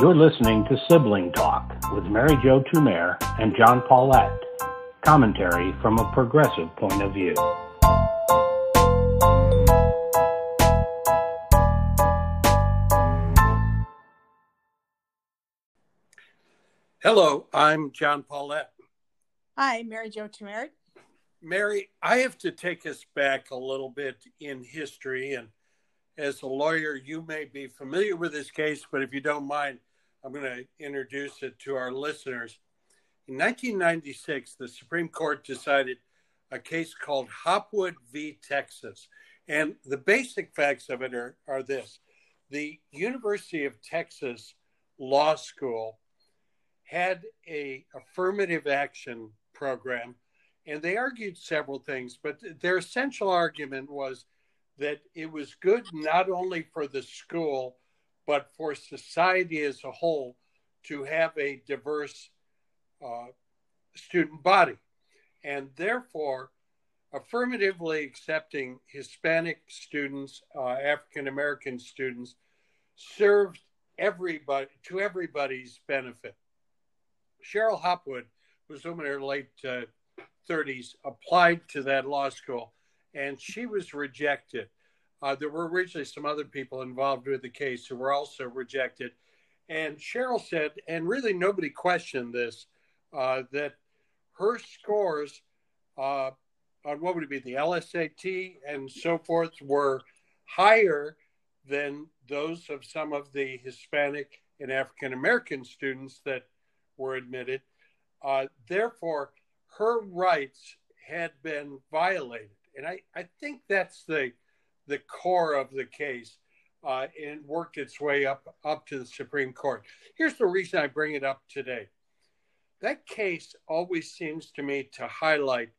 You're listening to Sibling Talk with Mary Jo Tumer and John Paulette. Commentary from a progressive point of view. Hello, I'm John Paulette. Hi, Mary Jo Tumer. Mary, I have to take us back a little bit in history. And as a lawyer, you may be familiar with this case, but if you don't mind, I'm going to introduce it to our listeners. In 1996, the Supreme Court decided a case called Hopwood v. Texas. And the basic facts of it are, are this the University of Texas Law School had a affirmative action program and they argued several things but their essential argument was that it was good not only for the school but for society as a whole to have a diverse uh, student body and therefore affirmatively accepting hispanic students uh, african american students served everybody to everybody's benefit Cheryl Hopwood, who's in her late uh, 30s, applied to that law school and she was rejected. Uh, there were originally some other people involved with the case who were also rejected. And Cheryl said, and really nobody questioned this, uh, that her scores uh, on what would it be, the LSAT and so forth, were higher than those of some of the Hispanic and African American students that were admitted. Uh, therefore, her rights had been violated. And I, I think that's the, the core of the case uh, and worked its way up, up to the Supreme Court. Here's the reason I bring it up today. That case always seems to me to highlight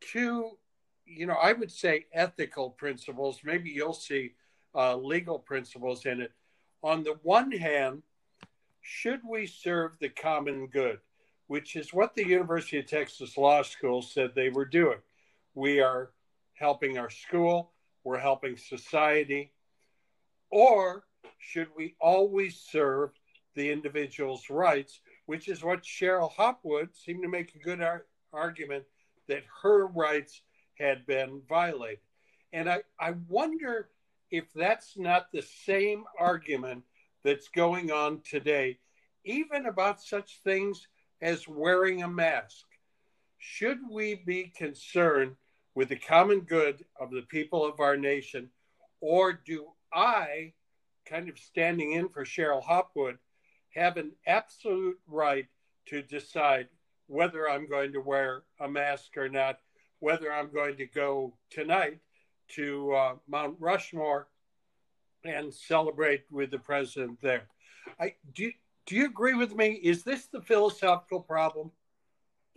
two, you know, I would say ethical principles. Maybe you'll see uh, legal principles in it. On the one hand, should we serve the common good, which is what the University of Texas Law School said they were doing. We are helping our school, we're helping society, or should we always serve the individual's rights, which is what Cheryl Hopwood seemed to make a good ar- argument that her rights had been violated. And I, I wonder if that's not the same argument that's going on today, even about such things as wearing a mask. Should we be concerned with the common good of the people of our nation, or do I, kind of standing in for Cheryl Hopwood, have an absolute right to decide whether I'm going to wear a mask or not, whether I'm going to go tonight to uh, Mount Rushmore and celebrate with the president there. I do. Do you agree with me? Is this the philosophical problem?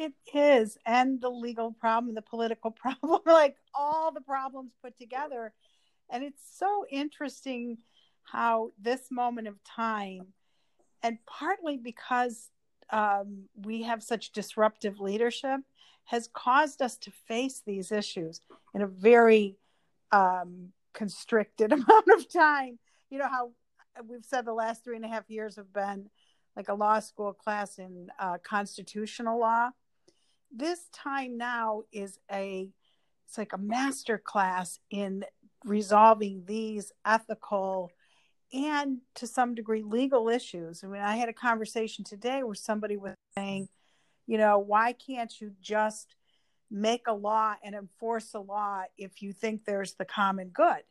It is, and the legal problem, the political problem, like all the problems put together. And it's so interesting how this moment of time, and partly because um, we have such disruptive leadership, has caused us to face these issues in a very um, constricted amount of time. You know how we've said the last three and a half years have been like a law school class in uh, constitutional law. This time now is a it's like a master class in resolving these ethical and to some degree legal issues. I mean, I had a conversation today where somebody was saying, you know, why can't you just make a law and enforce a law if you think there's the common good.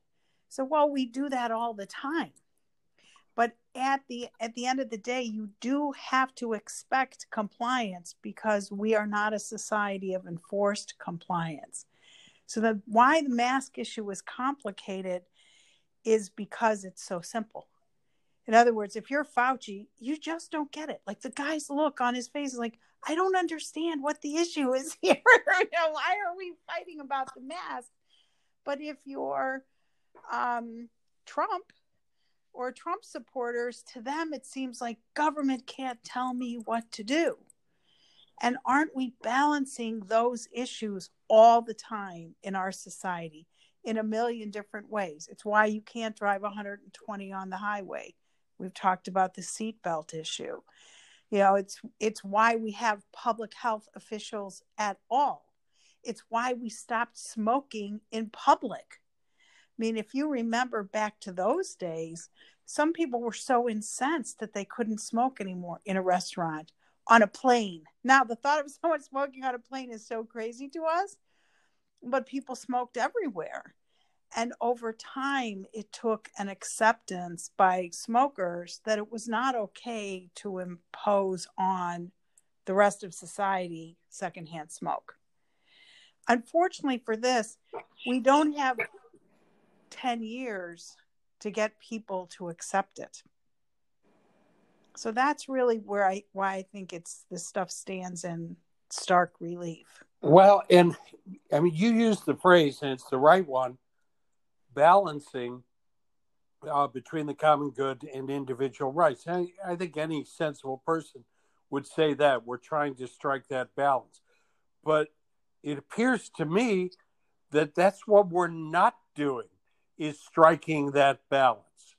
So, well, we do that all the time. At the at the end of the day, you do have to expect compliance because we are not a society of enforced compliance. So the why the mask issue is complicated is because it's so simple. In other words, if you're Fauci, you just don't get it. Like the guy's look on his face is like, I don't understand what the issue is here. you know, why are we fighting about the mask? But if you're um, Trump or Trump supporters, to them it seems like government can't tell me what to do. And aren't we balancing those issues all the time in our society in a million different ways? It's why you can't drive 120 on the highway We've talked about the seatbelt issue. You know, it's it's why we have public health officials at all. It's why we stopped smoking in public. I mean, if you remember back to those days, some people were so incensed that they couldn't smoke anymore in a restaurant, on a plane. Now, the thought of someone smoking on a plane is so crazy to us, but people smoked everywhere. And over time, it took an acceptance by smokers that it was not okay to impose on the rest of society secondhand smoke. Unfortunately, for this, we don't have 10 years to get people to accept it. So that's really where I why I think it's this stuff stands in stark relief. Well, and I mean you use the phrase and it's the right one, balancing uh, between the common good and individual rights. I, I think any sensible person would say that we're trying to strike that balance. But it appears to me that that's what we're not doing is striking that balance.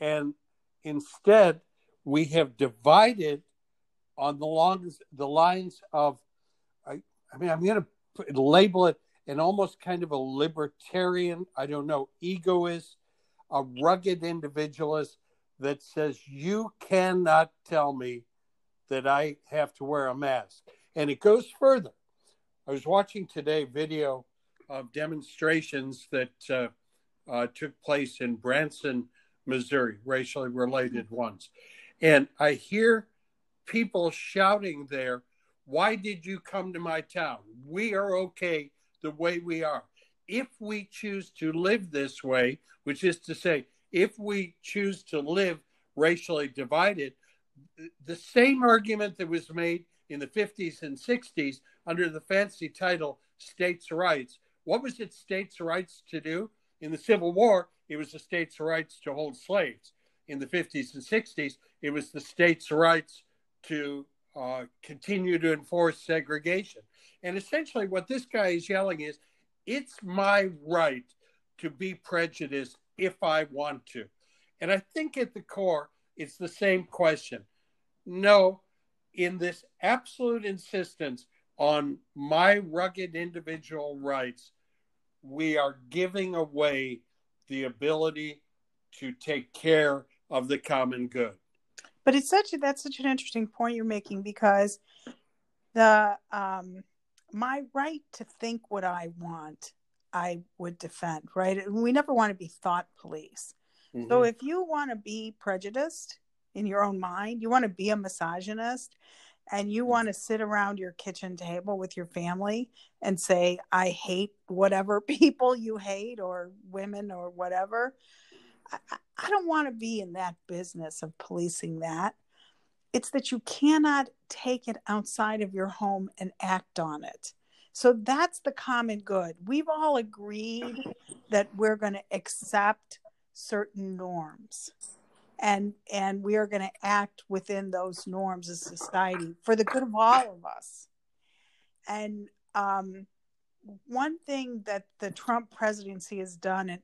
And instead, we have divided on the longs, the lines of, I, I mean, I'm going to label it an almost kind of a libertarian, I don't know, egoist, a rugged individualist that says, you cannot tell me that I have to wear a mask. And it goes further. I was watching today video of demonstrations that uh, uh, took place in Branson, Missouri, racially related ones. And I hear people shouting there, Why did you come to my town? We are okay the way we are. If we choose to live this way, which is to say, if we choose to live racially divided, the same argument that was made in the 50s and 60s under the fancy title states' rights. What was it states' rights to do? In the Civil War, it was the states' rights to hold slaves. In the 50s and 60s, it was the states' rights to uh, continue to enforce segregation. And essentially, what this guy is yelling is it's my right to be prejudiced if I want to. And I think at the core, it's the same question. No, in this absolute insistence on my rugged individual rights, we are giving away the ability to take care of the common good. But it's such a, that's such an interesting point you're making because the um, my right to think what I want, I would defend, right? We never want to be thought police. Mm-hmm. So if you want to be prejudiced in your own mind, you want to be a misogynist, and you mm. want to sit around your kitchen table with your family and say, I hate whatever people you hate or women or whatever, I, I don't want to be in that business of policing that. It's that you cannot take it outside of your home and act on it. So that's the common good. We've all agreed that we're going to accept certain norms and and we are going to act within those norms as society for the good of all of us. And um, one thing that the trump presidency has done and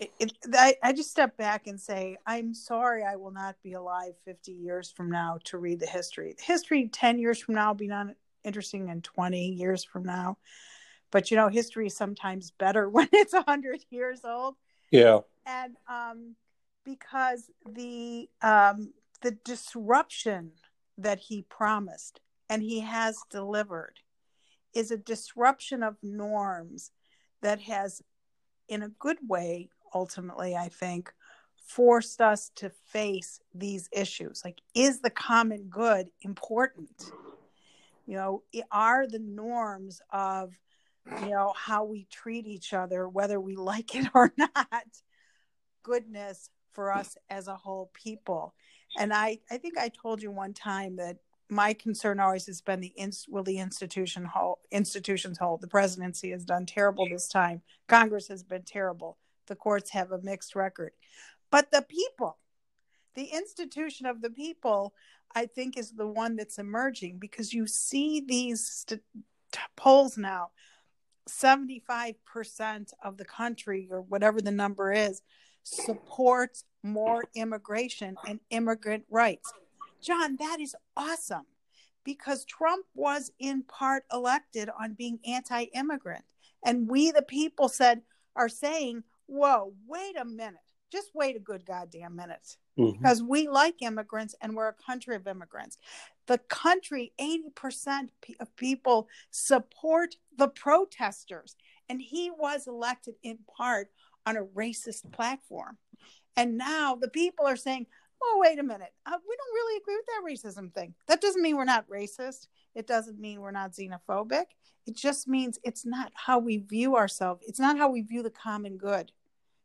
it, it, I, I just step back and say i'm sorry i will not be alive 50 years from now to read the history. The history 10 years from now will be not interesting and 20 years from now. But you know history is sometimes better when it's 100 years old. Yeah. And um because the um, the disruption that he promised and he has delivered is a disruption of norms that has in a good way ultimately i think forced us to face these issues. Like is the common good important? You know are the norms of you know how we treat each other whether we like it or not goodness for us as a whole people. And I, I think I told you one time that my concern always has been the ins- will the institution hold, institutions hold. The presidency has done terrible this time. Congress has been terrible. The courts have a mixed record. But the people, the institution of the people, I think is the one that's emerging because you see these st- polls now 75% of the country or whatever the number is supports more immigration and immigrant rights. John, that is awesome because Trump was in part elected on being anti immigrant. And we, the people, said, are saying, whoa, wait a minute. Just wait a good goddamn minute. Mm-hmm. Because we like immigrants and we're a country of immigrants. The country, 80% of people support the protesters. And he was elected in part on a racist platform. And now the people are saying, oh, wait a minute. Uh, we don't really agree with that racism thing. That doesn't mean we're not racist. It doesn't mean we're not xenophobic. It just means it's not how we view ourselves. It's not how we view the common good.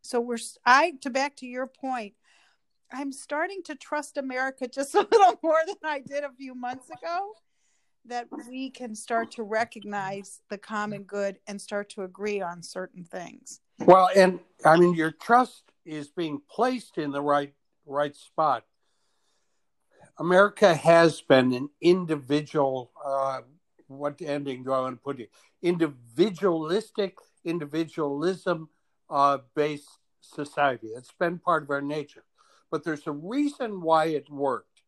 So we're, I, to back to your point, I'm starting to trust America just a little more than I did a few months ago. That we can start to recognize the common good and start to agree on certain things. Well, and I mean, your trust is being placed in the right right spot. America has been an individual. Uh, what ending do I want to put it? Individualistic, individualism uh, based society. It's been part of our nature. But there's a reason why it worked.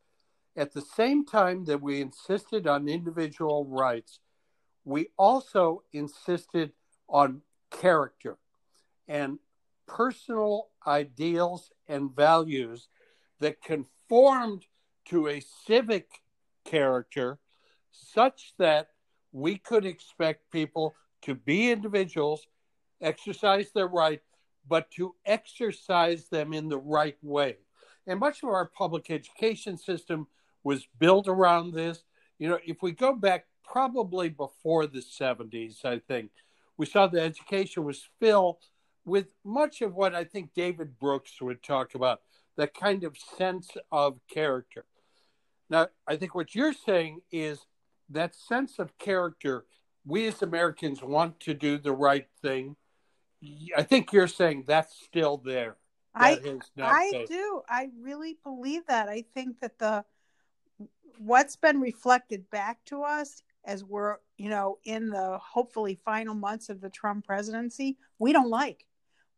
At the same time that we insisted on individual rights, we also insisted on character and personal ideals and values that conformed to a civic character such that we could expect people to be individuals, exercise their right, but to exercise them in the right way. And much of our public education system was built around this. You know, if we go back probably before the 70s, I think, we saw the education was filled with much of what I think David Brooks would talk about that kind of sense of character. Now, I think what you're saying is that sense of character, we as Americans want to do the right thing. I think you're saying that's still there. That I I do. I really believe that. I think that the what's been reflected back to us as we're, you know, in the hopefully final months of the Trump presidency, we don't like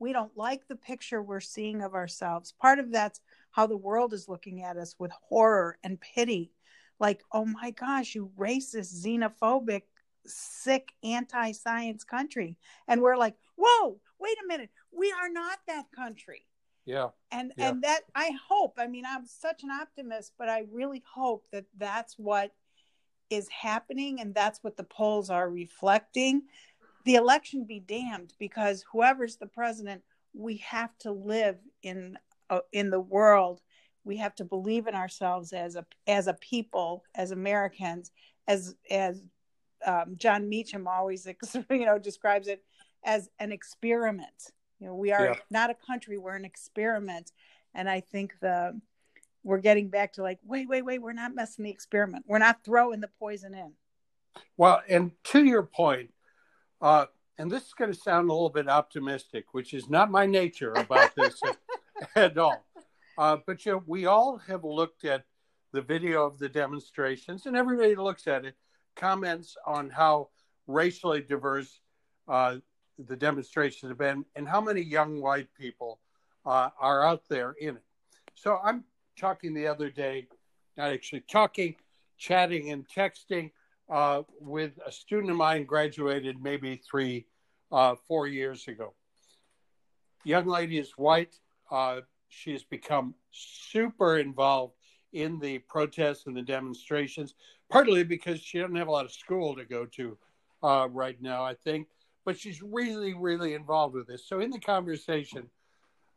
we don't like the picture we're seeing of ourselves. Part of that's how the world is looking at us with horror and pity. Like, oh my gosh, you racist, xenophobic, sick, anti science country. And we're like, whoa, wait a minute. We are not that country. Yeah. And yeah. and that I hope, I mean, I'm such an optimist, but I really hope that that's what is happening and that's what the polls are reflecting the election be damned because whoever's the president we have to live in uh, in the world we have to believe in ourselves as a as a people as americans as as um, Jon Meacham always you know describes it as an experiment you know we are yeah. not a country we're an experiment and i think the we're getting back to like wait wait wait we're not messing the experiment we're not throwing the poison in well and to your point uh, and this is going to sound a little bit optimistic, which is not my nature about this at, all. Uh, but you know, we all have looked at the video of the demonstrations, and everybody looks at it, comments on how racially diverse uh, the demonstrations have been, and how many young white people uh, are out there in it. So I'm talking the other day, not actually talking, chatting, and texting uh, with a student of mine graduated maybe three, uh, four years ago. Young lady is white. Uh, she has become super involved in the protests and the demonstrations, partly because she doesn't have a lot of school to go to uh, right now, I think. But she's really, really involved with this. So in the conversation,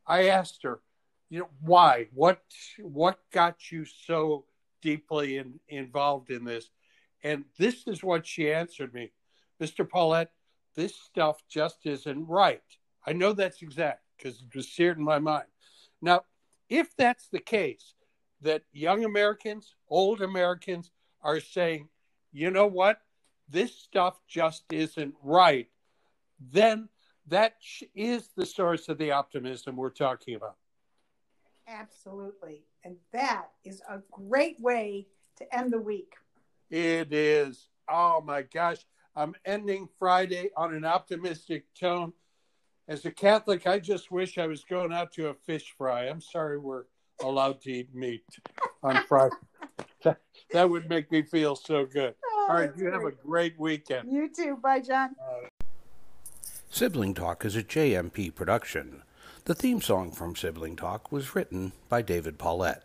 I asked her, you know, why? What what got you so deeply in, involved in this? And this is what she answered me Mr. Paulette, this stuff just isn't right. I know that's exact because it was seared in my mind. Now, if that's the case, that young Americans, old Americans are saying, you know what, this stuff just isn't right, then that is the source of the optimism we're talking about. Absolutely. And that is a great way to end the week. It is. Oh my gosh. I'm ending Friday on an optimistic tone. As a Catholic, I just wish I was going out to a fish fry. I'm sorry we're allowed to eat meat on Friday. that, that would make me feel so good. Oh, All right. You great. have a great weekend. You too. Bye, John. Uh, Sibling Talk is a JMP production. The theme song from Sibling Talk was written by David Paulette.